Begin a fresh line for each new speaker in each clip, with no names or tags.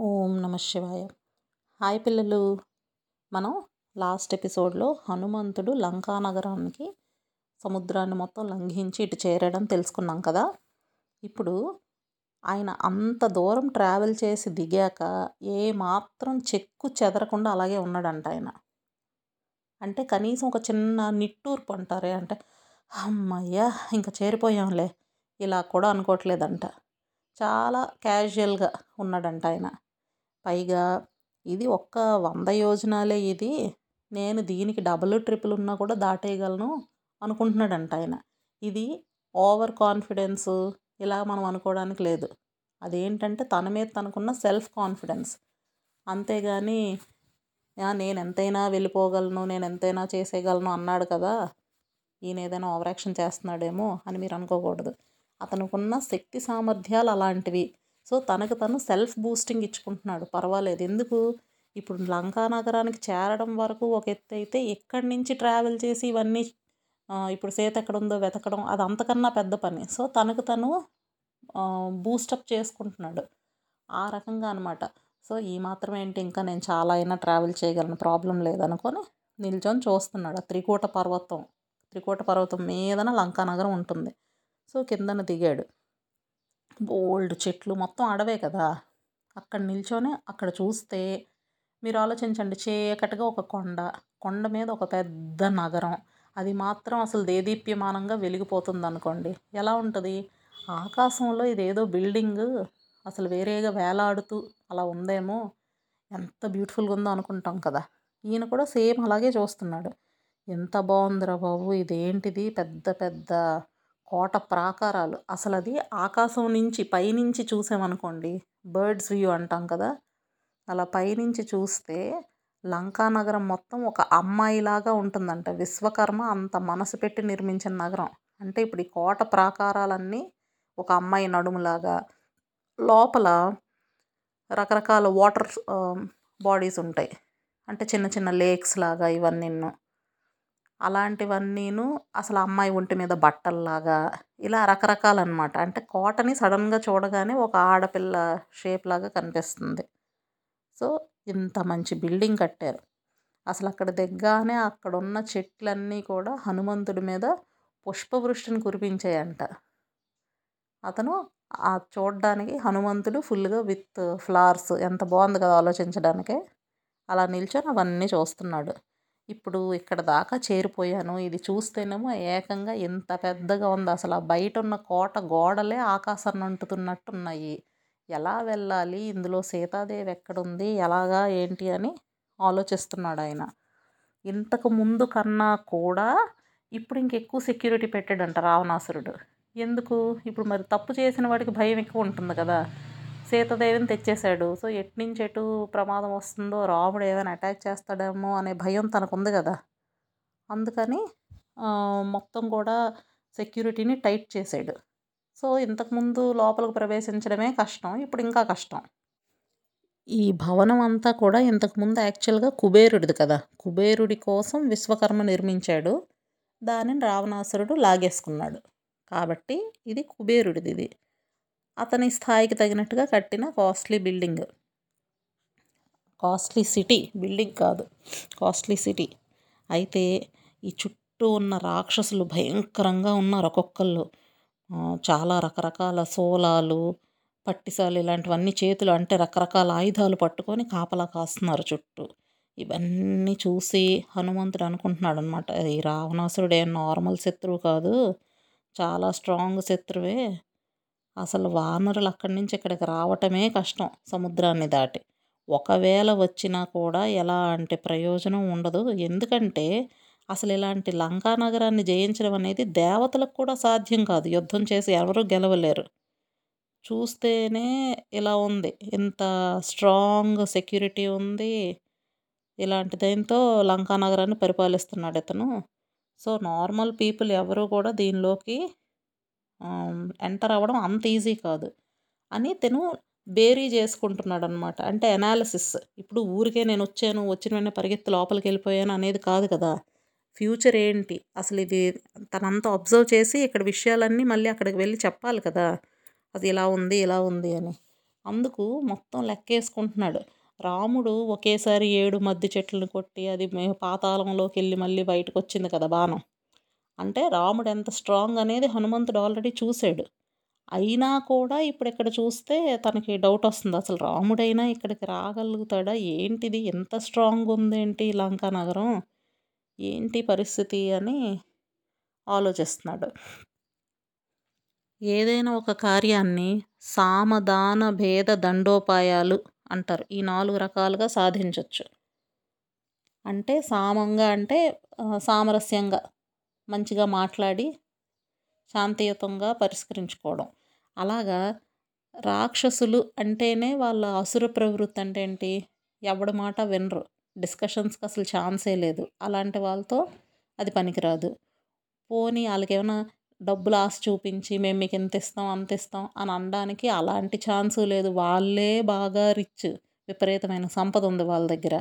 ఓం నమ శివాయ. హాయ్ పిల్లలు. మనం లాస్ట్ ఎపిసోడ్లో హనుమంతుడు లంకా నగరానికి సముద్రాన్ని మొత్తం లంఘించి ఇటు చేరడం తెలుసుకున్నాం కదా. ఇప్పుడు ఆయన అంత దూరం ట్రావెల్ చేసి దిగాక ఏ మాత్రం చెక్కు చెదరకుండా అలాగే ఉన్నాడంట ఆయన. అంటే కనీసం ఒక చిన్న నిట్టూర్పు అంటారే అంటే అమ్మయ్యా ఇంకా చేరిపోయాంలే. ఇలా కూడా అనుకోవట్లేదంట. చాలా క్యాజువల్గా ఉన్నాడంట ఆయన. పైగా ఇది ఒక్క వంద యోజనాలే ఇది. నేను దీనికి డబుల్ ట్రిపుల్ ఉన్నా కూడా దాటేయగలను అనుకుంటున్నాడంట ఆయన. ఇది ఓవర్ కాన్ఫిడెన్స్ ఇలా మనం అనుకోవడానికి లేదు. అదేంటంటే తన మీద తనకున్న సెల్ఫ్ కాన్ఫిడెన్స్. అంతేగాని నేను ఎంతైనా వెళ్ళిపోగలను నేను ఎంతైనా చేసేయగలను అన్నాడు కదా ఈయన ఏదైనా ఓవరాక్షన్ చేస్తున్నాడేమో అని మీరు అనుకోకూడదు. అతనుకున్న శక్తి సామర్థ్యాలు అలాంటివి. సో తనకు తను సెల్ఫ్ బూస్టింగ్ ఇచ్చుకుంటున్నాడు. పర్వాలేదు. ఎందుకు? ఇప్పుడు లంకా నగరానికి చేరడం వరకు ఒక ఎత్తు అయితే ఎక్కడి నుంచి ట్రావెల్ చేసి ఇవన్నీ ఇప్పుడు సేత ఎక్కడ ఉందో వెతకడం అది అంతకన్నా పెద్ద పని. సో తనకు తను బూస్టప్ చేసుకుంటున్నాడు. ఆ రకంగా అనమాట సో ఈ మాత్రం ఏంటి ఇంకా నేను చాలా అయినా ట్రావెల్ చేయగలను. ప్రాబ్లం లేదనుకొని నిల్చొని చూస్తున్నాడు. ఆ త్రికూట పర్వతం త్రికూట పర్వతం మీదన లంకానగరం ఉంటుంది. సో కిందన దిగాడు. బోల్డ్ చెట్లు మొత్తం అడవే కదా. అక్కడ నిల్చొని అక్కడ చూస్తే మీరు ఆలోచించండి చీకటిగా ఒక కొండ కొండ మీద ఒక పెద్ద నగరం. అది మాత్రం అసలు దేదీప్యమానంగా వెలిగిపోతుంది అనుకోండి ఎలా ఉంటుంది? ఆకాశంలో ఇదేదో బిల్డింగ్ అసలు వేరేగా వేలాడుతూ అలా ఉందేమో. ఎంత బ్యూటిఫుల్గా ఉందో అనుకుంటాం కదా. ఈయన కూడా సేమ్ అలాగే చూస్తున్నాడు. ఎంత బాగుందిరా బాబు ఇదేంటిది? పెద్ద పెద్ద కోట ప్రాకారాలు. అసలు అది ఆకాశం నుంచి పైనుంచి చూసామనుకోండి బర్డ్స్ వ్యూ అంటాం కదా అలా పైనుంచి చూస్తే లంకా నగరం మొత్తం ఒక అమ్మాయిలాగా ఉంటుందంట. విశ్వకర్మ అంత మనసు పెట్టి నిర్మించిన నగరం. అంటే ఇప్పుడు ఈ కోట ప్రాకారాలన్నీ ఒక అమ్మాయి నడుములాగా లోపల రకరకాల వాటర్ బాడీస్ ఉంటాయి. అంటే చిన్న చిన్న లేక్స్ లాగా ఇవన్నీ అలాంటివన్నీను అసలు అమ్మాయి ఒంటి మీద బట్టల్లాగా ఇలా రకరకాలన్నమాట. అంటే కోటని సడన్గా చూడగానే ఒక ఆడపిల్ల షేప్ లాగా కనిపిస్తుంది. సో ఇంత మంచి బిల్డింగ్ కట్టారు. అసలు అక్కడ దిగ్గానే అక్కడ ఉన్న చెట్లన్నీ కూడా హనుమంతుడి మీద పుష్పవృష్టిని కురిపించాయంట. అతను ఆ చూడడానికి హనుమంతుడు ఫుల్గా విత్ ఫ్లవర్స్ ఎంత బాగుంది కదా ఆలోచించడానికే. అలా నిల్చొని అవన్నీ చూస్తున్నాడు. ఇప్పుడు ఇక్కడ దాకా చేరిపోయాను. ఇది చూస్తేనేమో ఏకంగా ఎంత పెద్దగా ఉంది. అసలు ఆ బయట ఉన్న కోట గోడలే ఆకాశాన్ని అంటుతున్నట్టు ఉన్నాయి ఎలా వెళ్ళాలి? ఇందులో సీతాదేవి ఎక్కడుంది? ఎలాగా? ఏంటి? అని ఆలోచిస్తున్నాడు ఆయన. ఇంతకు ముందు కన్నా కూడా ఇప్పుడు ఇంకెక్కువ సెక్యూరిటీ పెట్టాడంట రావణాసురుడు. ఎందుకు? ఇప్పుడు మరి తప్పు చేసిన వాడికి భయం ఎక్కువ ఉంటుంది కదా. సీతాదేవిని తెచ్చేశాడు. సో ఎట్నుంచి ఎటు ప్రమాదం వస్తుందో రాముడు ఏమైనా అటాక్ చేస్తాడేమో అనే భయం తనకుంది కదా. అందుకని మొత్తం కూడా సెక్యూరిటీని టైట్ చేసాడు సో ఇంతకుముందు లోపలికి ప్రవేశించడమే కష్టం ఇప్పుడు ఇంకా కష్టం. ఈ భవనం అంతా కూడా ఇంతకుముందు యాక్చువల్గా కుబేరుడిది కదా. కుబేరుడి కోసం విశ్వకర్మ నిర్మించాడు. దానిని రావణాసురుడు లాగేసుకున్నాడు. కాబట్టి ఇది కుబేరుడిది ఇది. అతని స్థాయికి తగినట్టుగా కట్టిన costly building. Costly city building కాదు కాస్ట్లీ సిటీ. అయితే ఈ చుట్టూ ఉన్న రాక్షసులు భయంకరంగా ఉన్నారు ఒక్కొక్కళ్ళు. చాలా రకరకాల సోలాలు పట్టిసాలు ఇలాంటివన్నీ చేతులు అంటే రకరకాల ఆయుధాలు పట్టుకొని కాపలా కాస్తున్నారు చుట్టూ. ఇవన్నీ చూసి హనుమంతుడు అనుకుంటున్నాడు అనమాట ఈ రావణాసురుడు నార్మల్ శత్రువు కాదు చాలా స్ట్రాంగ్ శత్రువే. అసలు వానరులు అక్కడి నుంచి ఇక్కడికి రావటమే కష్టం సముద్రాన్ని దాటి. ఒకవేళ వచ్చినా కూడా ఎలా అంటే ప్రయోజనం ఉండదు. ఎందుకంటే అసలు ఇలాంటి లంకా నగరాన్ని జయించడం అనేది దేవతలకు కూడా సాధ్యం కాదు. యుద్ధం చేసి ఎవరూ గెలవలేరు. చూస్తేనే ఇలా ఉంది. ఇంత స్ట్రాంగ్ సెక్యూరిటీ ఉంది. ఇలాంటి దీంతో లంకా నగరాన్ని పరిపాలిస్తున్నాడు ఇతను. సో నార్మల్ పీపుల్ ఎవరు కూడా దీనిలోకి ఎంటర్ అవ్వడం అంత ఈజీ కాదు. అని తను బేరీ చేసుకుంటున్నాడు అనమాట అంటే అనాలిసిస్. ఇప్పుడు ఊరికే నేను వచ్చాను వచ్చిన వెంటనే పరిగెత్తి లోపలికి వెళ్ళిపోయాను అనేది కాదు కదా. ఫ్యూచర్ ఏంటి? అసలు ఇది తనంతా అబ్జర్వ్ చేసి ఇక్కడ విషయాలన్నీ మళ్ళీ అక్కడికి వెళ్ళి చెప్పాలి కదా. అది ఇలా ఉంది ఇలా ఉంది అని. అందుకు మొత్తం లెక్కేసుకుంటున్నాడు. రాముడు ఒకేసారి ఏడు మద్ది చెట్లను కొట్టి అది పాతాళంలోకి వెళ్ళి మళ్ళీ బయటకు వచ్చింది కదా బాణం. అంటే రాముడు ఎంత స్ట్రాంగ్ అనేది హనుమంతుడు ఆల్రెడీ చూశాడు. అయినా కూడా ఇప్పుడు ఇక్కడ చూస్తే తనకి డౌట్ వస్తుంది. అసలు రాముడైనా ఇక్కడికి రాగలుగుతాడా? ఏంటిది? ఎంత స్ట్రాంగ్ ఉందేంటి లంకా నగరం? ఏంటి పరిస్థితి అని ఆలోచిస్తున్నాడు. ఏదైనా ఒక కార్యాన్ని సామదాన భేద దండోపాయాలు అంటారు. ఈ నాలుగు రకాలుగా సాధించవచ్చు అంటే సామంగా అంటే సామరస్యంగా. మంచిగా మాట్లాడి శాంతియుతంగా పరిష్కరించుకోవడం. అలాగా రాక్షసులు అంటేనే వాళ్ళ అసుర ప్రవృత్తి అంటే ఏంటి? ఎవడి మాట వినరు. డిస్కషన్స్కి అసలు ఛాన్సే లేదు. అలాంటి వాళ్ళతో అది పనికిరాదు. పోనీ వాళ్ళకి ఏమైనా డబ్బులు ఆశ చూపించి మేము మీకు ఎంత ఇస్తాం అంత ఇస్తాం అని అనడానికి అలాంటి ఛాన్సు లేదు. వాళ్ళే బాగా రిచ్. విపరీతమైన సంపద ఉంది వాళ్ళ దగ్గర.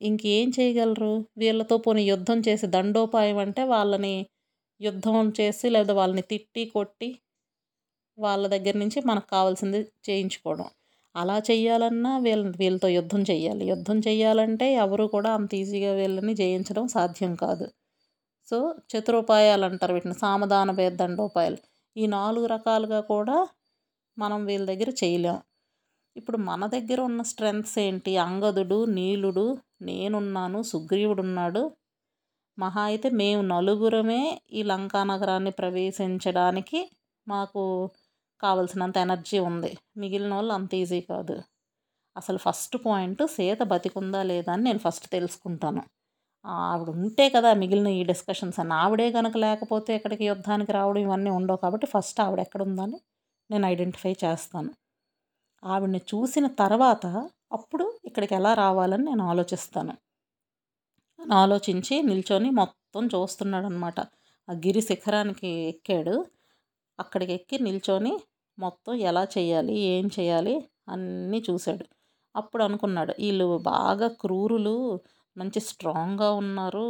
ఇంకేం చేయగలరు? వీళ్ళతో పోనీ యుద్ధం చేసి దండోపాయం అంటే వాళ్ళని యుద్ధం చేసి లేదా వాళ్ళని తిట్టి కొట్టి వాళ్ళ దగ్గర నుంచి మనకు కావాల్సింది చేయించుకోవడం. అలా చేయాలన్నా వీళ్ళ వీళ్ళతో యుద్ధం చేయాలి యుద్ధం చేయాలంటే ఎవరు కూడా అంత ఈజీగా వీళ్ళని జయించడం సాధ్యం కాదు. సో చతురోపాయాలు అంటారు వీటిని. సామధాన భేద దండోపాయాలు. ఈ నాలుగు రకాలుగా కూడా మనం వీళ్ళ దగ్గర చేయలేం. ఇప్పుడు మన దగ్గర ఉన్న స్ట్రెంగ్స్ ఏంటి? అంగదుడు నీలుడు నేనున్నాను సుగ్రీవుడున్నాడు. మహా అయితే మేము నలుగురమే ఈ లంకా నగరాన్ని ప్రవేశించడానికి మాకు కావలసినంత ఎనర్జీ ఉంది. మిగిలిన వాళ్ళు అంత ఈజీ కాదు. అసలు ఫస్ట్ పాయింట్ సీత బతికుందా లేదా అని నేను ఫస్ట్ తెలుసుకుంటాను. ఆవిడ ఉంటే కదా మిగిలిన ఈ డిస్కషన్స్. అన్న ఆవిడే కనుక లేకపోతే ఇక్కడికి యుద్ధానికి రావడం ఇవన్నీ ఉండవు కాబట్టి ఫస్ట్ ఆవిడ ఎక్కడ ఉందని నేను ఐడెంటిఫై చేస్తాను. ఆవిడని చూసిన తర్వాత అప్పుడు ఇక్కడికి ఎలా రావాలని నేను ఆలోచిస్తాను. అని ఆలోచించి నిల్చొని మొత్తం చూస్తున్నాడు అనమాట ఆ గిరి శిఖరానికి ఎక్కాడు. అక్కడికి ఎక్కి నిల్చొని మొత్తం ఎలా చేయాలి ఏం చేయాలి అన్నీ చూశాడు. అప్పుడు అనుకున్నాడు వీళ్ళు బాగా క్రూరులు మంచి స్ట్రాంగ్గా ఉన్నారు.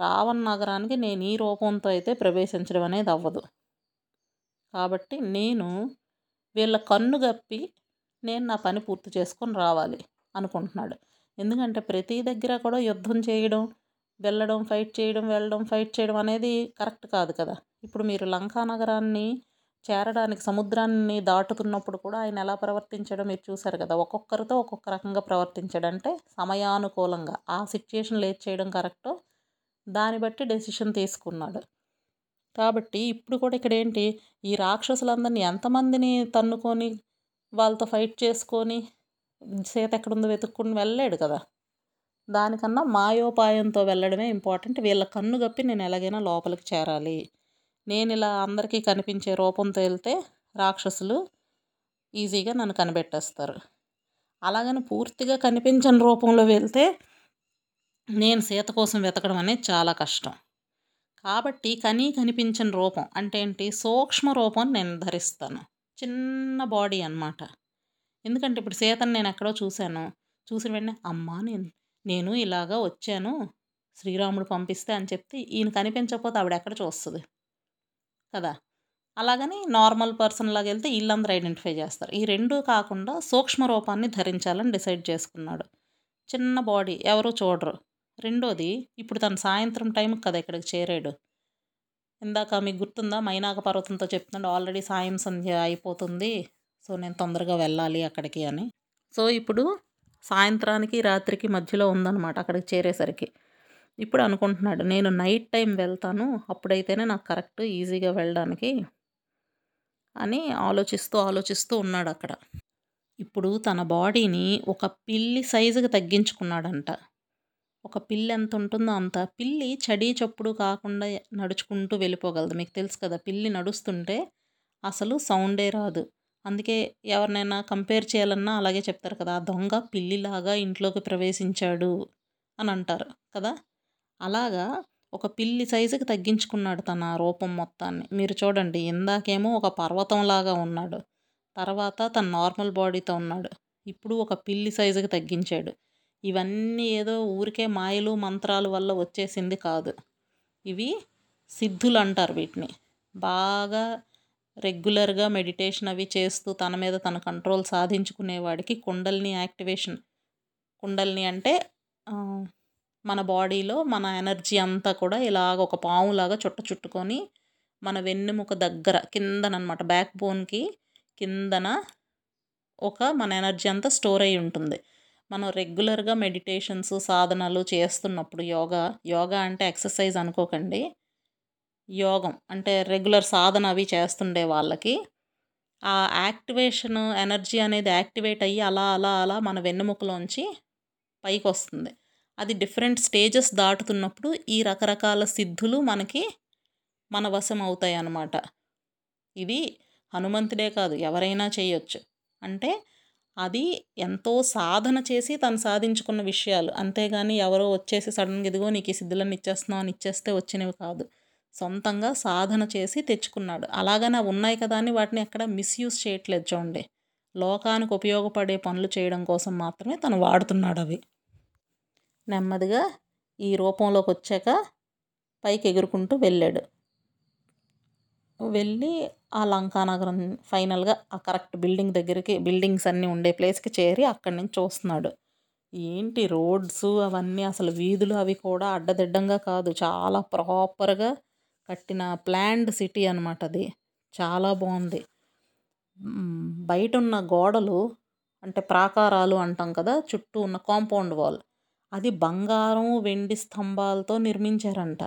రావణ నగరానికి నేను ఈ రూపంతో అయితే ప్రవేశించడం అనేది అవ్వదు. కాబట్టి నేను వీళ్ళ కన్ను గప్పి నేను నా పని పూర్తి చేసుకొని రావాలి అనుకుంటున్నాడు. ఎందుకంటే ప్రతి దగ్గర కూడా యుద్ధం చేయడం వెళ్ళడం ఫైట్ చేయడం వెళ్ళడం ఫైట్ చేయడం అనేది కరెక్ట్ కాదు కదా. ఇప్పుడు మీరు లంకా నగరాన్ని చేరడానికి సముద్రాన్ని దాటుతున్నప్పుడు కూడా ఆయన ఎలా ప్రవర్తించాడో మీరు చూశారు కదా. ఒక్కొక్కరితో ఒక్కొక్క రకంగా ప్రవర్తించడంటే సమయానుకూలంగా. ఆ సిచ్యుయేషన్లో ఏది చేయడం కరెక్టో దాన్ని బట్టి డెసిషన్ తీసుకున్నాడు. కాబట్టి ఇప్పుడు కూడా ఇక్కడ ఏంటి? ఈ రాక్షసులందరినీ ఎంతమందిని తన్నుకొని వాళ్ళతో ఫైట్ చేసుకొని సీత ఎక్కడుందో వెతుక్కుని వెళ్ళలేడు కదా. దానికన్నా మాయోపాయంతో వెళ్ళడమే ఇంపార్టెంట్. వీళ్ళ కన్ను గప్పి నేను ఎలాగైనా లోపలికి చేరాలి. నేను ఇలా అందరికీ కనిపించే రూపంతో వెళ్తే రాక్షసులు ఈజీగా నన్ను కనిపెట్టేస్తారు. అలాగని పూర్తిగా కనిపించని రూపంలో వెళ్తే నేను సీత కోసం వెతకడం అనేది చాలా కష్టం. కాబట్టి కనీ కనిపించని రూపం అంటే ఏంటి? సూక్ష్మ రూపం నేను ధరిస్తాను. చిన్న బాడీ అన్నమాట. ఎందుకంటే ఇప్పుడు సీతను నేను ఎక్కడో చూశాను. చూసిన వెంటనే అమ్మా నేను నేను ఇలాగా వచ్చాను. శ్రీరాముడు పంపిస్తే అని చెప్తే ఈయన కనిపించకపోతే ఆవిడ ఎక్కడ చూస్తుంది? కదా? అలాగని నార్మల్ పర్సన్ లాగా వెళ్తే వీళ్ళందరూ ఐడెంటిఫై చేస్తారు. ఈ రెండు కాకుండా సూక్ష్మ రూపాన్ని ధరించాలని డిసైడ్ చేసుకున్నాడు. చిన్న బాడీ ఎవరు చూడరు. రెండోది ఇప్పుడు తను సాయంత్రం టైంకి కదా ఇక్కడికి చేరాడు. ఇందాక మీకు గుర్తుందా? మైనాక పర్వతంతో చెప్తున్నాడు ఆల్రెడీ సాయం సంధ్య అయిపోతుంది. సో నేను తొందరగా వెళ్ళాలి అక్కడికి అని. సో ఇప్పుడు సాయంత్రానికి రాత్రికి మధ్యలో ఉందన్నమాట అక్కడికి చేరేసరికి. ఇప్పుడు అనుకుంటున్నాడు నేను నైట్ టైం వెళ్తాను అప్పుడైతేనే నాకు కరెక్ట్ ఈజీగా వెళ్ళడానికి అని ఆలోచిస్తూ ఆలోచిస్తూ ఉన్నాడు అక్కడ. ఇప్పుడు తన బాడీని ఒక పిల్లి సైజుకి తగ్గించుకున్నాడంట. ఒక పిల్లి ఎంత ఉంటుందో అంత. పిల్లి చడి చప్పుడు కాకుండా నడుచుకుంటూ వెళ్ళిపోగలదు. మీకు తెలుసు కదా పిల్లి నడుస్తుంటే అసలు సౌండే రాదు. అందుకే ఎవరినైనా కంపేర్ చేయాలన్నా అలాగే చెప్తారు కదా ఆ దొంగ పిల్లిలాగా ఇంట్లోకి ప్రవేశించాడు అని అంటారు కదా. అలాగా ఒక పిల్లి సైజుకి తగ్గించుకున్నాడు తన రూపం మొత్తాన్ని. మీరు చూడండి ఇందాకేమో ఒక పర్వతంలాగా ఉన్నాడు. తర్వాత తన నార్మల్ బాడీతో ఉన్నాడు. ఇప్పుడు ఒక పిల్లి సైజుకి తగ్గించాడు. ఇవన్నీ ఏదో ఊరికే మాయలు మంత్రాలు వల్ల వచ్చేసింది కాదు. ఇవి సిద్ధులు అంటారు వీటిని. బాగా రెగ్యులర్గా మెడిటేషన్ అవి చేస్తూ తన మీద తన కంట్రోల్ సాధించుకునేవాడికి కుండల్ని యాక్టివేషన్ కుండల్ని అంటే మన బాడీలో మన ఎనర్జీ అంతా కూడా ఇలాగ ఒక పాములాగా చుట్ట చుట్టుకొని మన వెన్నెముక దగ్గర కిందనమాట బ్యాక్ బోన్కి కిందన ఒక మన ఎనర్జీ అంతా స్టోర్ అయి ఉంటుంది. మనం రెగ్యులర్గా మెడిటేషన్స్ సాధనలు చేస్తున్నప్పుడు యోగా యోగా అంటే ఎక్సర్సైజ్ అనుకోకండి. యోగం అంటే రెగ్యులర్ సాధన అవి చేస్తుండే వాళ్ళకి. ఆ యాక్టివేషన్ ఎనర్జీ అనేది యాక్టివేట్ అయ్యి అలా అలా అలా మన వెన్నుముకలోంచి పైకి వస్తుంది అది డిఫరెంట్ స్టేజెస్ దాటుతున్నప్పుడు ఈ రకరకాల సిద్ధులు మనకి మన వశం అవుతాయి అన్నమాట ఇది హనుమంతుడే కాదు ఎవరైనా చేయొచ్చు. అంటే అది ఎంతో సాధన చేసి తను సాధించుకున్న విషయాలు. అంతేగాని ఎవరో వచ్చేసి సడన్గా ఇదిగో నీకు ఈ సిద్ధులన్నీ ఇచ్చేస్తున్నావు అని ఇచ్చేస్తే వచ్చినవి కాదు. సొంతంగా సాధన చేసి తెచ్చుకున్నాడు. అలాగనే ఉన్నాయి కదా అని వాటిని ఎక్కడ మిస్యూజ్ చేయట్లేదు చూడండి. లోకానికి ఉపయోగపడే పనులు చేయడం కోసం మాత్రమే తను వాడుతున్నాడు అవి. నెమ్మదిగా ఈ రూపంలోకి వచ్చాక పైకి ఎగురుకుంటూ వెళ్ళాడు. వెళ్ళి ఆ లంకానగరం ఫైనల్గా ఆ కరెక్ట్ బిల్డింగ్ దగ్గరికి బిల్డింగ్స్ అన్నీ ఉండే ప్లేస్కి చేరి అక్కడి నుంచి చూస్తున్నాడు. ఏంటి రోడ్స్ అవన్నీ అసలు వీధులు అవి కూడా అడ్డదిడ్డంగా కాదు. చాలా ప్రాపర్గా కట్టిన ప్లాన్డ్ సిటీ అనమాట అది. చాలా బాగుంది. బయట ఉన్న గోడలు అంటే ప్రాకారాలు అంటాం కదా చుట్టూ ఉన్న కాంపౌండ్ వాల్. అది బంగారం వెండి స్తంభాలతో నిర్మించారంట.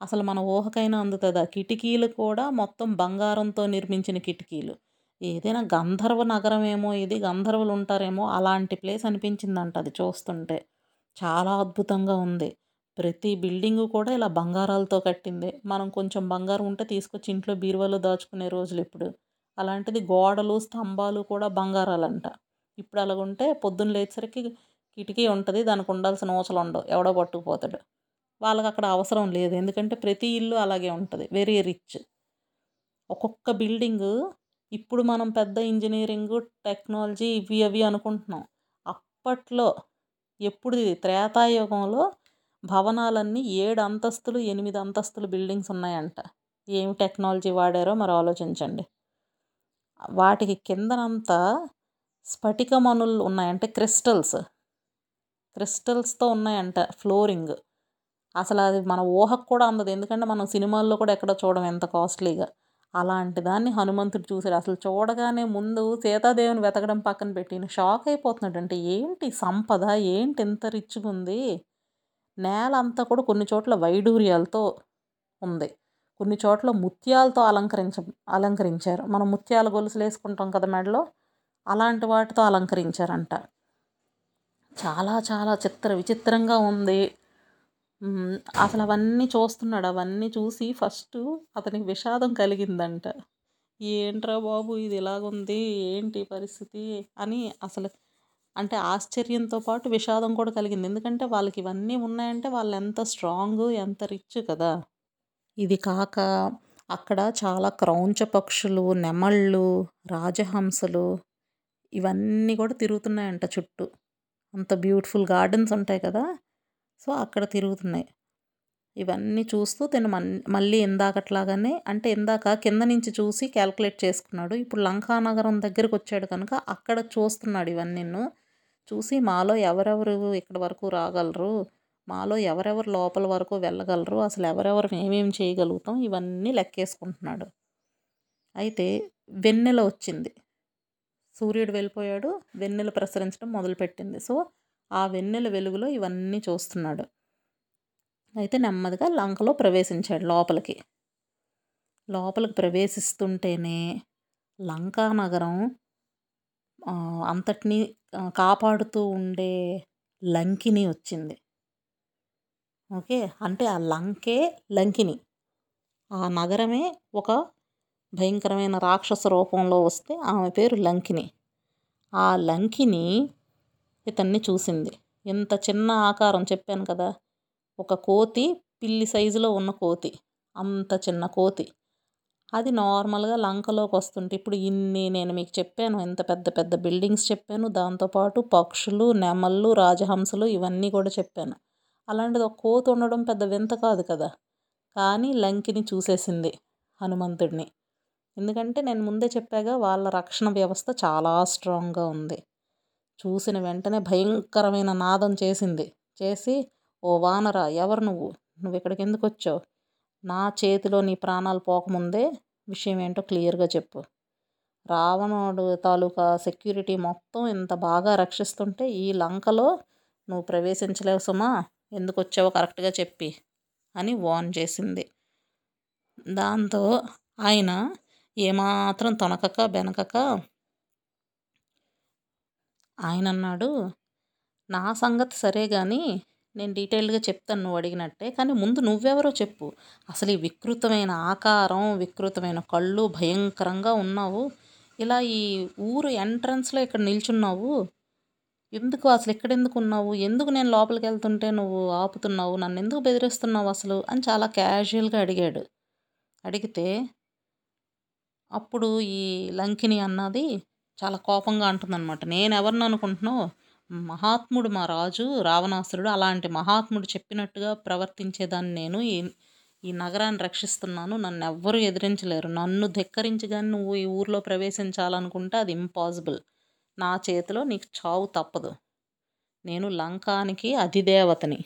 అసలు మన ఊహకైనా అందుతుందా? కిటికీలు కూడా మొత్తం బంగారంతో నిర్మించిన కిటికీలు. ఏదైనా గంధర్వ నగరం ఏమో ఇది గంధర్వులు ఉంటారేమో అలాంటి ప్లేస్ అనిపించిందంట అది చూస్తుంటే. చాలా అద్భుతంగా ఉంది. ప్రతి బిల్డింగు కూడా ఇలా బంగారాలతో కట్టిందే. మనం కొంచెం బంగారం ఉంటే తీసుకొచ్చి ఇంట్లో బీరువాలో దాచుకునే రోజులు ఇప్పుడు. అలాంటిది గోడలు స్తంభాలు కూడా బంగారాలంట. ఇప్పుడు అలాగుంటే పొద్దున్న లేచేసరికి కిటికీ ఉంటుంది దానికి ఉండాల్సిన ఊసలు ఉండవు ఎవడో పట్టుకుపోతాడు. వాళ్ళకి అక్కడ అవసరం లేదు. ఎందుకంటే ప్రతి ఇల్లు అలాగే ఉంటుంది. వెరీ రిచ్ ఒక్కొక్క బిల్డింగ్ ఇప్పుడు మనం పెద్ద ఇంజనీరింగ్ టెక్నాలజీ ఇవి అవి అనుకుంటున్నాం. అప్పట్లో ఎప్పుడు త్రేతాయుగంలో భవనాలన్నీ ఏడు అంతస్తులు ఎనిమిది అంతస్తులు బిల్డింగ్స్ ఉన్నాయంట. ఏమి టెక్నాలజీ వాడారో మరి ఆలోచించండి. వాటికి కిందనంతా స్ఫటికమణులు ఉన్నాయంటే. క్రిస్టల్స్. క్రిస్టల్స్తో ఉన్నాయంట. ఫ్లోరింగ్. అసలు అది మన ఊహకు కూడా అందదు. ఎందుకంటే మనం సినిమాల్లో కూడా ఎక్కడ చూడం ఎంత కాస్ట్లీగా. అలాంటి దాన్ని హనుమంతుడు చూశాడు. అసలు చూడగానే ముందు సీతాదేవిని వెతకడం పక్కన పెట్టిన షాక్ అయిపోతున్నాడు. అంటే ఏంటి సంపద? ఏంటి ఇంత రిచ్గా ఉంది? నేల అంతా కూడా కొన్ని చోట్ల వైడూర్యాలతో ఉంది. కొన్ని చోట్ల ముత్యాలతో అలంకరించ అలంకరించారు. మనం ముత్యాల గొలుసులు వేసుకుంటాం కదా మెడలో? అలాంటి వాటితో అలంకరించారంట. చాలా చాలా చిత్ర విచిత్రంగా ఉంది. అసలు అవన్నీ చూస్తున్నాడు. అవన్నీ చూసి ఫస్ట్ అతనికి విషాదం కలిగిందంట. ఏంట్రా బాబు ఇది ఇలాగుంది? ఏంటి పరిస్థితి? అని అసలు అంటే ఆశ్చర్యంతో పాటు విషాదం కూడా కలిగింది. ఎందుకంటే వాళ్ళకి ఇవన్నీ ఉన్నాయంటే వాళ్ళు ఎంత స్ట్రాంగ్ ఎంత రిచ్ కదా. ఇది కాక అక్కడ చాలా క్రౌంచ పక్షులు నెమళ్ళు రాజహంసలు ఇవన్నీ కూడా తిరుగుతున్నాయంట చుట్టూ. అంత బ్యూటిఫుల్ గార్డెన్స్ ఉంటాయి కదా. సో అక్కడ తిరుగుతున్నాయి. ఇవన్నీ చూస్తూ తను మన్ మళ్ళీ ఇందాకట్లాగానే అంటే ఇందాక కింద నుంచి చూసి క్యాల్కులేట్ చేసుకున్నాడు. ఇప్పుడు లంకానగరం దగ్గరికి వచ్చాడు కనుక అక్కడ చూస్తున్నాడు ఇవన్నీ చూసి మాలో ఎవరెవరు ఇక్కడ వరకు రాగలరు? మాలో ఎవరెవరు లోపల వరకు వెళ్ళగలరు? అసలు ఎవరెవరు ఏమేమి చేయగలుగుతాం? ఇవన్నీ లెక్కేసుకుంటున్నాడు. అయితే వెన్నెల వచ్చింది. సూర్యుడు వెళ్ళిపోయాడు. వెన్నెల ప్రసరించడం మొదలుపెట్టింది. సో ఆ వెన్నెల వెలుగులో ఇవన్నీ చూస్తున్నాడు. అయితే నెమ్మదిగా లంకలో ప్రవేశించాడు లోపలికి. లోపలికి ప్రవేశిస్తుంటేనే లంకా నగరం అంతటినీ కాపాడుతూ ఉండే లంకిని వచ్చింది. ఓకే? అంటే ఆ లంకే లంకిని. ఆ నగరమే ఒక భయంకరమైన రాక్షస రూపంలో వస్తే ఆమె పేరు లంకిని. ఆ లంకిని ఇతన్ని చూసింది. ఇంత చిన్న ఆకారం చెప్పాను కదా! ఒక కోతి పిల్లి సైజులో ఉన్న కోతి. అంత చిన్న కోతి. అది నార్మల్గా లంకలోకి వస్తుంటే ఇప్పుడు ఇన్ని నేను మీకు చెప్పాను. ఇంత పెద్ద పెద్ద బిల్డింగ్స్ చెప్పాను. దాంతోపాటు పక్షులు నెమళ్ళు రాజహంసలు ఇవన్నీ కూడా చెప్పాను. అలాంటిది ఒక కోతి ఉండడం పెద్ద వింత కాదు కదా! కానీ లంకిని చూసేసింది హనుమంతుడిని. ఎందుకంటే నేను ముందే చెప్పాగా వాళ్ళ రక్షణ వ్యవస్థ చాలా స్ట్రాంగ్గా ఉంది. చూసిన వెంటనే భయంకరమైన నాదం చేసింది. చేసి ఓ వానరా ఎవరు నువ్వు? నువ్వు ఇక్కడికి ఎందుకు వచ్చావు? నా చేతిలో నీ ప్రాణాలు పోకముందే విషయం ఏంటో క్లియర్గా చెప్పు. రావణుడు తాలూకా సెక్యూరిటీ మొత్తం ఇంత బాగా రక్షిస్తుంటే ఈ లంకలో నువ్వు ప్రవేశించలేవు సుమా. ఎందుకు వచ్చావో కరెక్ట్గా చెప్పి అని వార్న్ చేసింది. దాంతో ఆయన ఏమాత్రం తొనకక బెనకక ఆయన అన్నాడు నా సంగతి సరే కానీ నేను డీటెయిల్గా చెప్తాను నువ్వు అడిగినట్టే కానీ ముందు నువ్వెవరో చెప్పు. అసలు ఈ వికృతమైన ఆకారం వికృతమైన కళ్ళు భయంకరంగా ఉన్నావు. ఇలా ఈ ఊరు ఎంట్రన్స్లో ఇక్కడ నిల్చున్నావు. ఎందుకు అసలు ఇక్కడ ఎందుకు ఉన్నావు? ఎందుకు నేను లోపలికి వెళ్తుంటే నువ్వు ఆపుతున్నావు? నన్ను ఎందుకు బెదిరిస్తున్నావు అసలు? అని చాలా క్యాజువల్గా అడిగాడు. అడిగితే అప్పుడు ఈ లంకిని అన్నది చాలా కోపంగా అంటుందన్నమాట. నేను ఎవరిని అనుకుంటున్నావు? మహాత్ముడు మా రాజు రావణాసురుడు. అలాంటి మహాత్ముడు చెప్పినట్టుగా ప్రవర్తించేదాన్ని నేను. ఈ ఈ నగరాన్ని రక్షిస్తున్నాను. నన్ను ఎవ్వరూ ఎదిరించలేరు. నన్ను ధిక్కరించి కానీ నువ్వు ఈ ఊర్లో ప్రవేశించాలనుకుంటే అది ఇంపాసిబుల్. నా చేతిలో నీకు చావు తప్పదు. నేను లంకానికి అధిదేవతని.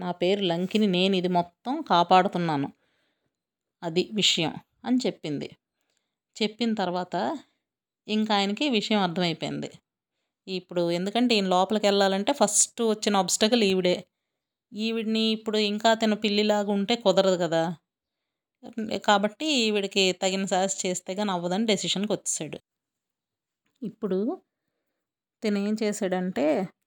నా పేరు లంకిని. నేను ఇది మొత్తం కాపాడుతున్నాను. అది విషయం అని చెప్పింది. చెప్పిన తర్వాత ఇంకా ఆయనకి విషయం అర్థమైపోయింది. ఇప్పుడు ఎందుకంటే ఈయన లోపలికి వెళ్ళాలంటే ఫస్ట్ వచ్చిన ఆబ్స్టకల్ ఈవిడే. ఈవిడిని ఇప్పుడు ఇంకా తన పిల్లిలాగా ఉంటే కుదరదు కదా. కాబట్టి ఈవిడికి తగిన సాహస్ చేస్తే కానీ అవ్వదని డెసిషన్కి వచ్చేసాడు ఇప్పుడు తను ఏం చేశాడంటే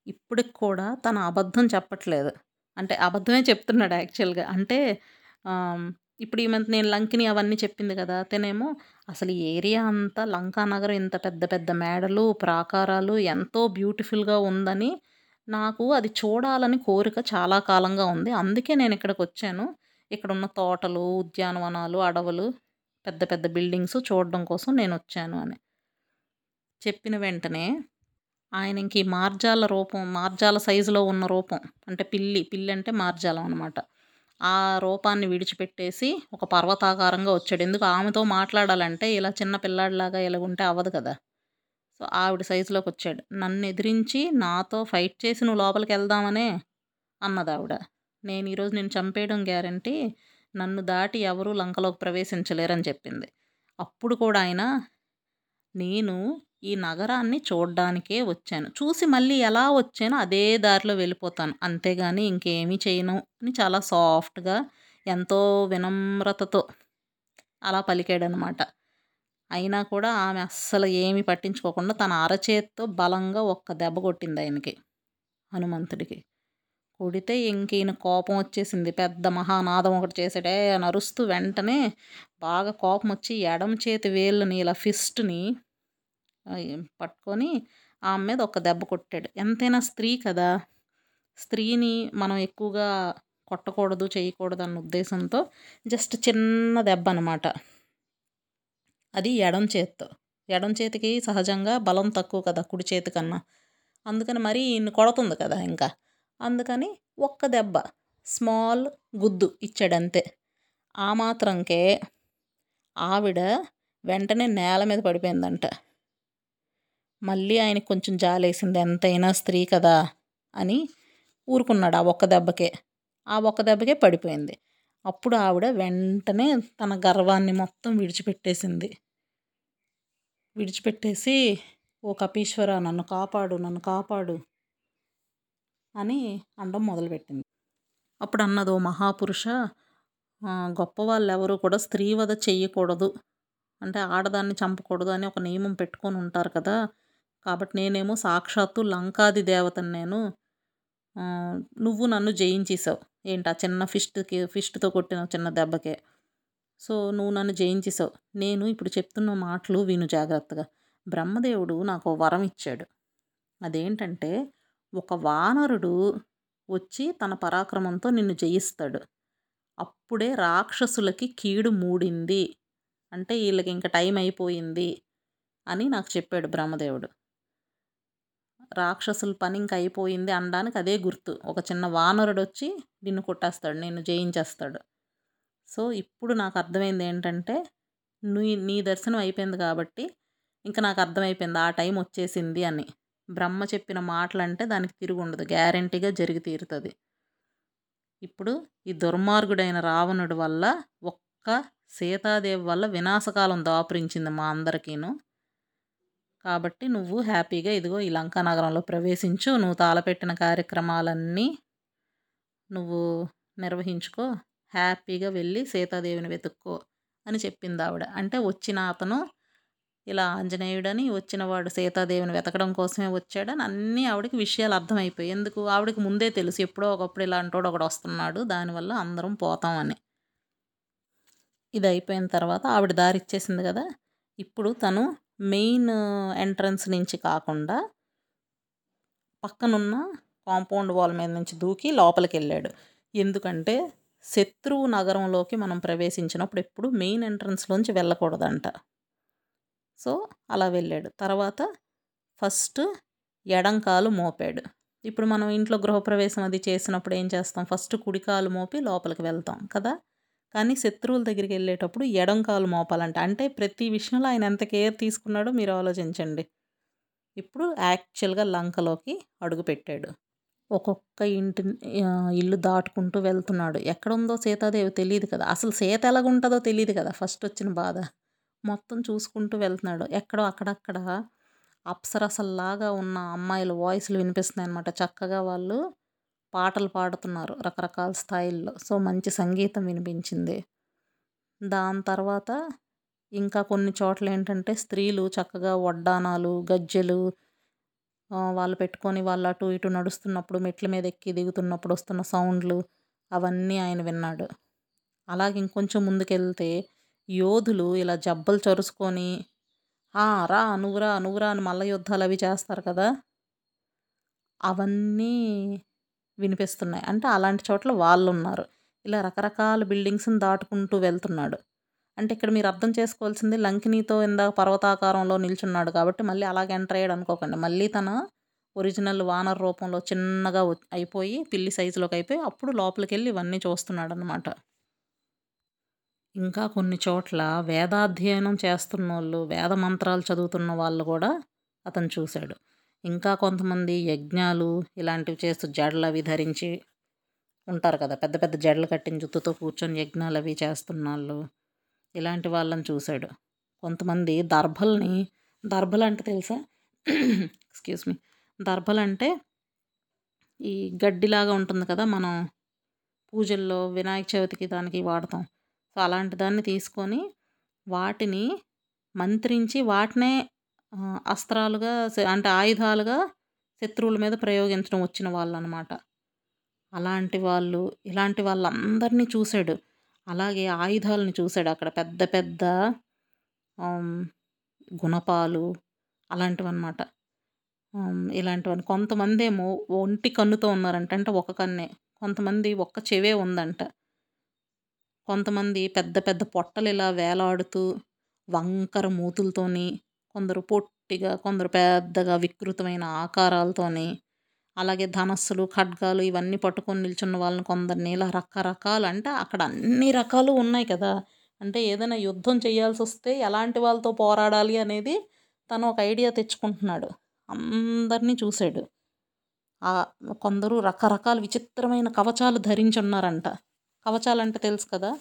ఇప్పటికి కూడా తన అబద్ధం చెప్పట్లేదు. అంటే అబద్ధమే చెప్తున్నాడు యాక్చువల్గా అంటే ఇప్పుడు ఈమె నేను లంకిని అవన్నీ చెప్పింది కదా అతనేమో అసలు ఈ ఏరియా అంతా లంకా నగరం ఇంత పెద్ద పెద్ద మేడలు ప్రాకారాలు ఎంతో బ్యూటిఫుల్గా ఉందని నాకు అది చూడాలని కోరిక చాలా కాలంగా ఉంది. అందుకే నేను ఇక్కడికి వచ్చాను. ఇక్కడ ఉన్న తోటలు ఉద్యానవనాలు అడవులు పెద్ద పెద్ద బిల్డింగ్స్ చూడడం కోసం నేను వచ్చాను అని. చెప్పిన వెంటనే ఆయన ఇంక ఈ మార్జాల రూపం మార్జాల సైజులో ఉన్న రూపం అంటే పిల్లి పిల్లి అంటే మార్జాలం అనమాట ఆ రూపాన్ని విడిచిపెట్టేసి ఒక పర్వతాకారంగా వచ్చాడు. ఎందుకు ఆమెతో మాట్లాడాలంటే ఇలా చిన్న పిల్లాడిలాగా ఇలాగుంటే అవ్వదు కదా. సో ఆవిడ సైజులోకి వచ్చాడు. నన్ను ఎదిరించి నాతో ఫైట్ చేసి నువ్వు లోపలికి వెళ్దామనే అన్నది ఆవిడ. నేను ఈరోజు నేను చంపేయడం గ్యారంటీ నన్ను దాటి ఎవరూ లంకలోకి ప్రవేశించలేరని చెప్పింది. అప్పుడు కూడా ఆయన నేను ఈ నగరాన్ని చూడ్డానికే వచ్చాను. చూసి మళ్ళీ ఎలా వచ్చానో అదే దారిలో వెళ్ళిపోతాను. అంతేగాని ఇంకేమీ చేయను అని చాలా సాఫ్ట్గా ఎంతో వినమ్రతతో అలా పలికాడనమాట. అయినా కూడా ఆమె అస్సలు ఏమీ పట్టించుకోకుండా తన అరచేత్తో బలంగా ఒక్క దెబ్బ కొట్టింది ఆయనకి హనుమంతుడికి. కొడితే ఇంక ఈయన కోపం వచ్చేసింది. పెద్ద మహానాదం ఒకటి చేసాడే అని అరుస్తూ వెంటనే బాగా కోపం వచ్చి ఎడమ చేతి వేళ్ళని ఇలా ఫిస్ట్ని పట్టుకొని ఆమె మీద ఒక దెబ్బ కొట్టాడు. ఎంతైనా స్త్రీ కదా స్త్రీని మనం ఎక్కువగా కొట్టకూడదు చేయకూడదు అన్న ఉద్దేశంతో జస్ట్ చిన్న దెబ్బ అనమాట అది ఎడం చేత్తో. ఎడం చేతికి సహజంగా బలం తక్కువ కదా కుడి చేతి కన్నా. అందుకని మరీ ఈయన్ని కొడుతుంది కదా ఇంకా. అందుకని ఒక్క దెబ్బ స్మాల్ గుద్దు ఇచ్చాడంతే ఆ మాత్రంకే ఆవిడ వెంటనే నేల మీద పడిపోయిందంట. మళ్ళీ ఆయన కొంచెం జాలేసింది ఎంతైనా స్త్రీ కదా అని ఊరుకున్నాడు ఆ ఒక్క దెబ్బకే. ఆ ఒక్క దెబ్బకే పడిపోయింది. అప్పుడు ఆవిడ వెంటనే తన గర్వాన్ని మొత్తం విడిచిపెట్టేసింది. విడిచిపెట్టేసి ఓ కపీశ్వర నన్ను కాపాడు నన్ను కాపాడు అని అనడం మొదలుపెట్టింది. అప్పుడు అన్నది ఓ మహాపురుష గొప్పవాళ్ళు ఎవరు కూడా స్త్రీవధ చేయకూడదు అంటే ఆడదాన్ని చంపకూడదు అని ఒక నియమం పెట్టుకొని ఉంటారు కదా కాబట్టి నేనేమో సాక్షాత్తు లంకాది దేవతను నేను నువ్వు నన్ను జయించేసావు. ఏంటి? ఆ చిన్న ఫిష్ట్కి ఫిష్తో కొట్టిన చిన్న దెబ్బకే. సో నువ్వు నన్ను జయించేసావు. నేను ఇప్పుడు చెప్తున్న మాటలు విను జాగ్రత్తగా. బ్రహ్మదేవుడు నాకు వరం ఇచ్చాడు. అదేంటంటే ఒక వానరుడు వచ్చి తన పరాక్రమంతో నిన్ను జయిస్తాడు. అప్పుడే రాక్షసులకి కీడు మూడింది. అంటే వీళ్ళకి ఇంకా టైం అయిపోయింది అని నాకు చెప్పాడు బ్రహ్మదేవుడు. రాక్షసుల పని ఇంకా అయిపోయింది అనడానికి అదే గుర్తు. ఒక చిన్న వానరుడు వచ్చి నిన్ను కొట్టేస్తాడు నిన్ను జయించేస్తాడు. సో ఇప్పుడు నాకు అర్థమైంది ఏంటంటే నీ నీ దర్శనం అయిపోయింది కాబట్టి ఇంకా నాకు అర్థమైపోయింది ఆ టైం వచ్చేసింది అని. బ్రహ్మ చెప్పిన మాటలంటే దానికి తిరుగు ఉండదు గ్యారంటీగా జరిగి తీరుతుంది. ఇప్పుడు ఈ దుర్మార్గుడైన రావణుడి వల్ల ఒక్క సీతాదేవి వల్ల వినాశకాలం దాపురించింది మా అందరికీను. కాబట్టి నువ్వు హ్యాపీగా ఇదిగో ఈ లంకా నగరంలో ప్రవేశించు నువ్వు తాళపెట్టిన కార్యక్రమాలన్నీ నువ్వు నిర్వహించుకో హ్యాపీగా వెళ్ళి సీతాదేవిని వెతుక్కో అని చెప్పింది ఆవిడ. అంటే వచ్చిన అతను ఇలా ఆంజనేయుడని వచ్చినవాడు సీతాదేవిని వెతకడం కోసమే వచ్చాడని అన్నీ ఆవిడకి విషయాలు అర్థమైపోయాయి ఎందుకు? ఆవిడకి ముందే తెలుసు ఎప్పుడో ఒకప్పుడు ఇలాంటోడు ఒకడు వస్తున్నాడు దానివల్ల అందరం పోతామని ఇది అయిపోయిన తర్వాత ఆవిడ దారి ఇచ్చేసింది కదా ఇప్పుడు తను మెయిన్ ఎంట్రన్స్ నుంచి కాకుండా పక్కనున్న కాంపౌండ్ వాల్ మీద నుంచి దూకి లోపలికి వెళ్ళాడు. ఎందుకంటే శత్రువు నగరంలోకి మనం ప్రవేశించినప్పుడు ఎప్పుడు మెయిన్ ఎంట్రన్స్లోంచి వెళ్ళకూడదంట. సో అలా వెళ్ళాడు. తర్వాత ఫస్ట్ ఎడంకాలు మోపాడు. ఇప్పుడు మనం ఇంట్లో గృహప్రవేశం అది చేసినప్పుడు ఏం చేస్తాం? ఫస్ట్ కుడికాలు మోపి లోపలికి వెళ్తాం కదా? కానీ శత్రువుల దగ్గరికి వెళ్ళేటప్పుడు ఎడం కాలు మోపాలంట. అంటే ప్రతి విషయంలో ఆయన ఎంత కేర్ తీసుకున్నాడో మీరు ఆలోచించండి. ఇప్పుడు యాక్చువల్గా లంకలోకి అడుగుపెట్టాడు. ఒక్కొక్క ఇంటి ఇల్లు దాటుకుంటూ వెళ్తున్నాడు. ఎక్కడుందో సీతాదేవి తెలియదు కదా. అసలు సీత ఎలాగుంటుందో తెలియదు కదా ఫస్ట్ వచ్చిన బాధ. మొత్తం చూసుకుంటూ వెళ్తున్నాడు. ఎక్కడో అక్కడక్కడ అప్సరసల్లాగా ఉన్న అమ్మాయిల వాయిస్లు వినిపిస్తున్నాయి అనమాట చక్కగా వాళ్ళు పాటలు పాడుతున్నారు రకరకాల స్థాయిల్లో. సో మంచి సంగీతం వినిపించింది. దాని తర్వాత ఇంకా కొన్ని చోట్ల ఏంటంటే స్త్రీలు చక్కగా వడ్డానాలు గజ్జెలు వాళ్ళు పెట్టుకొని వాళ్ళు అటు ఇటు నడుస్తున్నప్పుడు మెట్ల మీద ఎక్కి దిగుతున్నప్పుడు వస్తున్న సౌండ్లు అవన్నీ ఆయన విన్నాడు. అలాగే ఇంకొంచెం ముందుకెళ్తే యోధులు ఇలా జబ్బలు చరుచుకొని రా నువ్వురా నువ్వురా అని మల్ల యుద్ధాలు అవి చేస్తారు కదా? అవన్నీ వినిపిస్తున్నాయి. అంటే అలాంటి చోట్ల వాళ్ళు ఉన్నారు ఇలా రకరకాల బిల్డింగ్స్ని దాటుకుంటూ వెళ్తున్నాడు. అంటే ఇక్కడ మీరు అర్థం చేసుకోవాల్సింది లంకినీతో ఇందాక పర్వతాకారంలో నిల్చున్నాడు కాబట్టి మళ్ళీ అలాగే ఎంటర్ అయ్యాడు అనుకోకండి. మళ్ళీ తన ఒరిజినల్ వానర్ రూపంలో చిన్నగా అయిపోయి పిల్లి సైజులోకి అయిపోయి అప్పుడు లోపలికి వెళ్ళి ఇవన్నీ చూస్తున్నాడు అనమాట ఇంకా కొన్ని చోట్ల వేదాధ్యయనం చేస్తున్న వాళ్ళు వేద మంత్రాలు చదువుతున్న వాళ్ళు కూడా అతను చూశాడు. ఇంకా కొంతమంది యజ్ఞాలు ఇలాంటివి చేస్తూ జడలు అవి ధరించి ఉంటారు కదా. పెద్ద పెద్ద జడలు కట్టిన జుత్తుతో కూర్చొని యజ్ఞాలు అవి చేస్తున్న వాళ్ళు ఇలాంటి వాళ్ళని చూశాడు. కొంతమంది దర్భల్ని దర్భలు అంటే తెలుసా? ఎక్స్క్యూజ్ మీ దర్భలు అంటే ఈ గడ్డిలాగా ఉంటుంది కదా మనం పూజల్లో వినాయక చవితికి దానికి వాడతాం. సో అలాంటి దాన్ని తీసుకొని వాటిని మంత్రించి వాటినే అస్త్రాలుగా అంటే ఆయుధాలుగా శత్రువుల మీద ప్రయోగించడం వచ్చిన వాళ్ళు అనమాట అలాంటి వాళ్ళు ఇలాంటి వాళ్ళందరినీ చూశాడు. అలాగే ఆయుధాలను చూశాడు. అక్కడ పెద్ద పెద్ద గుణపాలు అలాంటివన్నమాట. ఇలాంటివన్నీ. కొంతమంది ఏమో ఒంటి కన్నుతో ఉన్నారంట. అంటే ఒక కన్నే. కొంతమంది ఒక్క చెవే ఉందంట. కొంతమంది పెద్ద పెద్ద పొట్టలు ఇలా వేలాడుతూ వంకర మూతులతోని కొందరు పొట్టిగా కొందరు పెద్దగా వికృతమైన ఆకారాలతోని అలాగే ధనస్సులు ఖడ్గాలు ఇవన్నీ పట్టుకొని నిల్చున్న వాళ్ళని కొందరిని ఇలా రకరకాలు అంటే అక్కడ అన్ని రకాలు ఉన్నాయి కదా. అంటే ఏదైనా యుద్ధం చేయాల్సి వస్తే ఎలాంటి వాళ్ళతో పోరాడాలి అనేది తను ఒక ఐడియా తెచ్చుకుంటున్నాడు. అందరినీ చూశాడు. కొందరు రకరకాల విచిత్రమైన కవచాలు ధరించి ఉన్నారంట. కవచాలంటే తెలుసు కదా.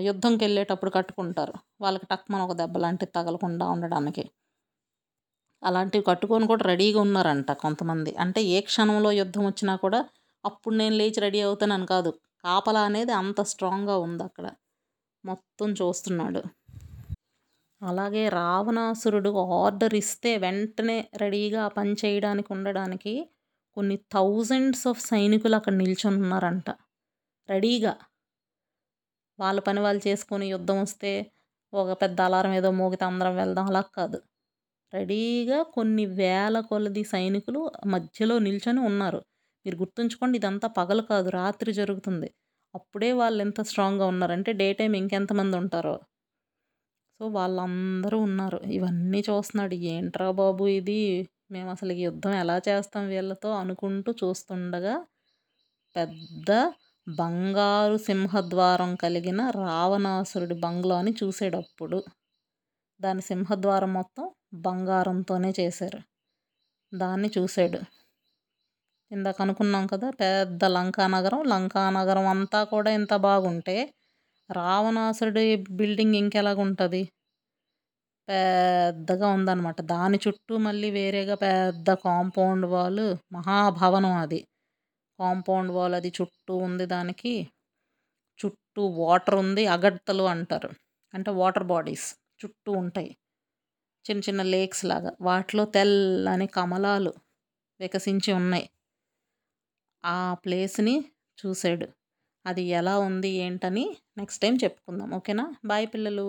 యుద్ధంకి వెళ్ళేటప్పుడు కట్టుకుంటారు. వాళ్ళకి టక్మన ఒక దెబ్బ లాంటివి తగలకుండా ఉండడానికి. అలాంటివి కట్టుకొని కూడా రెడీగా ఉన్నారంట కొంతమంది. అంటే ఏ క్షణంలో యుద్ధం వచ్చినా కూడా అప్పుడు నేను లేచి రెడీ అవుతానని కాదు. కాపలా అనేది అంత స్ట్రాంగ్గా ఉంది అక్కడ. మొత్తం చూస్తున్నాడు. అలాగే రావణాసురుడు ఆర్డర్ ఇస్తే వెంటనే రెడీగా పని చేయడానికి ఉండడానికి కొన్ని థౌజండ్స్ ఆఫ్ సైనికులు అక్కడ నిల్చొని ఉన్నారంట. రెడీగా. వాళ్ళ పని వాళ్ళు చేసుకొని యుద్ధం వస్తే ఒక పెద్ద అలారం ఏదో మోగితే అందరం వెళ్దాం. అలా కాదు. రెడీగా కొన్ని వేల కొలది సైనికులు మధ్యలో నిల్చొని ఉన్నారు. మీరు గుర్తుంచుకోండి ఇదంతా పగలు కాదు రాత్రి జరుగుతుంది. అప్పుడే వాళ్ళు ఎంత స్ట్రాంగ్గా ఉన్నారంటే డే టైం ఇంకెంతమంది ఉంటారో. సో వాళ్ళందరూ ఉన్నారు. ఇవన్నీ చూస్తున్నాడు. ఏంట్రా బాబు ఇది? మేము అసలు యుద్ధం ఎలా చేస్తాం వీళ్ళతో? అనుకుంటూ చూస్తుండగా పెద్ద బంగారు సింహద్వారం కలిగిన రావణాసురుడి బంగ్లాని చూసేటప్పుడు దాని సింహద్వారం మొత్తం బంగారంతోనే చేశారు. దాన్ని చూశాడు. ఇందాక అనుకున్నాం కదా పెద్ద లంకానగరం లంకానగరం అంతా కూడా ఇంత బాగుంటే రావణాసురుడి బిల్డింగ్ ఇంకెలాగుంటుంది? పెద్దగా ఉందన్నమాట. దాని చుట్టూ మళ్ళీ వేరేగా పెద్ద కాంపౌండ్ వాల్ మహాభవనం అది. కాంపౌండ్ వాల్ అది చుట్టూ ఉంది దానికి. చుట్టూ వాటర్ ఉంది అగడ్తలు అంటారు. అంటే వాటర్ బాడీస్ చుట్టూ ఉంటాయి. చిన్న చిన్న లేక్స్ లాగా. వాటిలో తెల్లని కమలాలు వికసించి ఉన్నాయి. ఆ ప్లేస్ని చూశాడు. అది ఎలా ఉంది ఏంటని నెక్స్ట్ టైం చెప్పుకుందాం. ఓకేనా? బాయ్ పిల్లలు.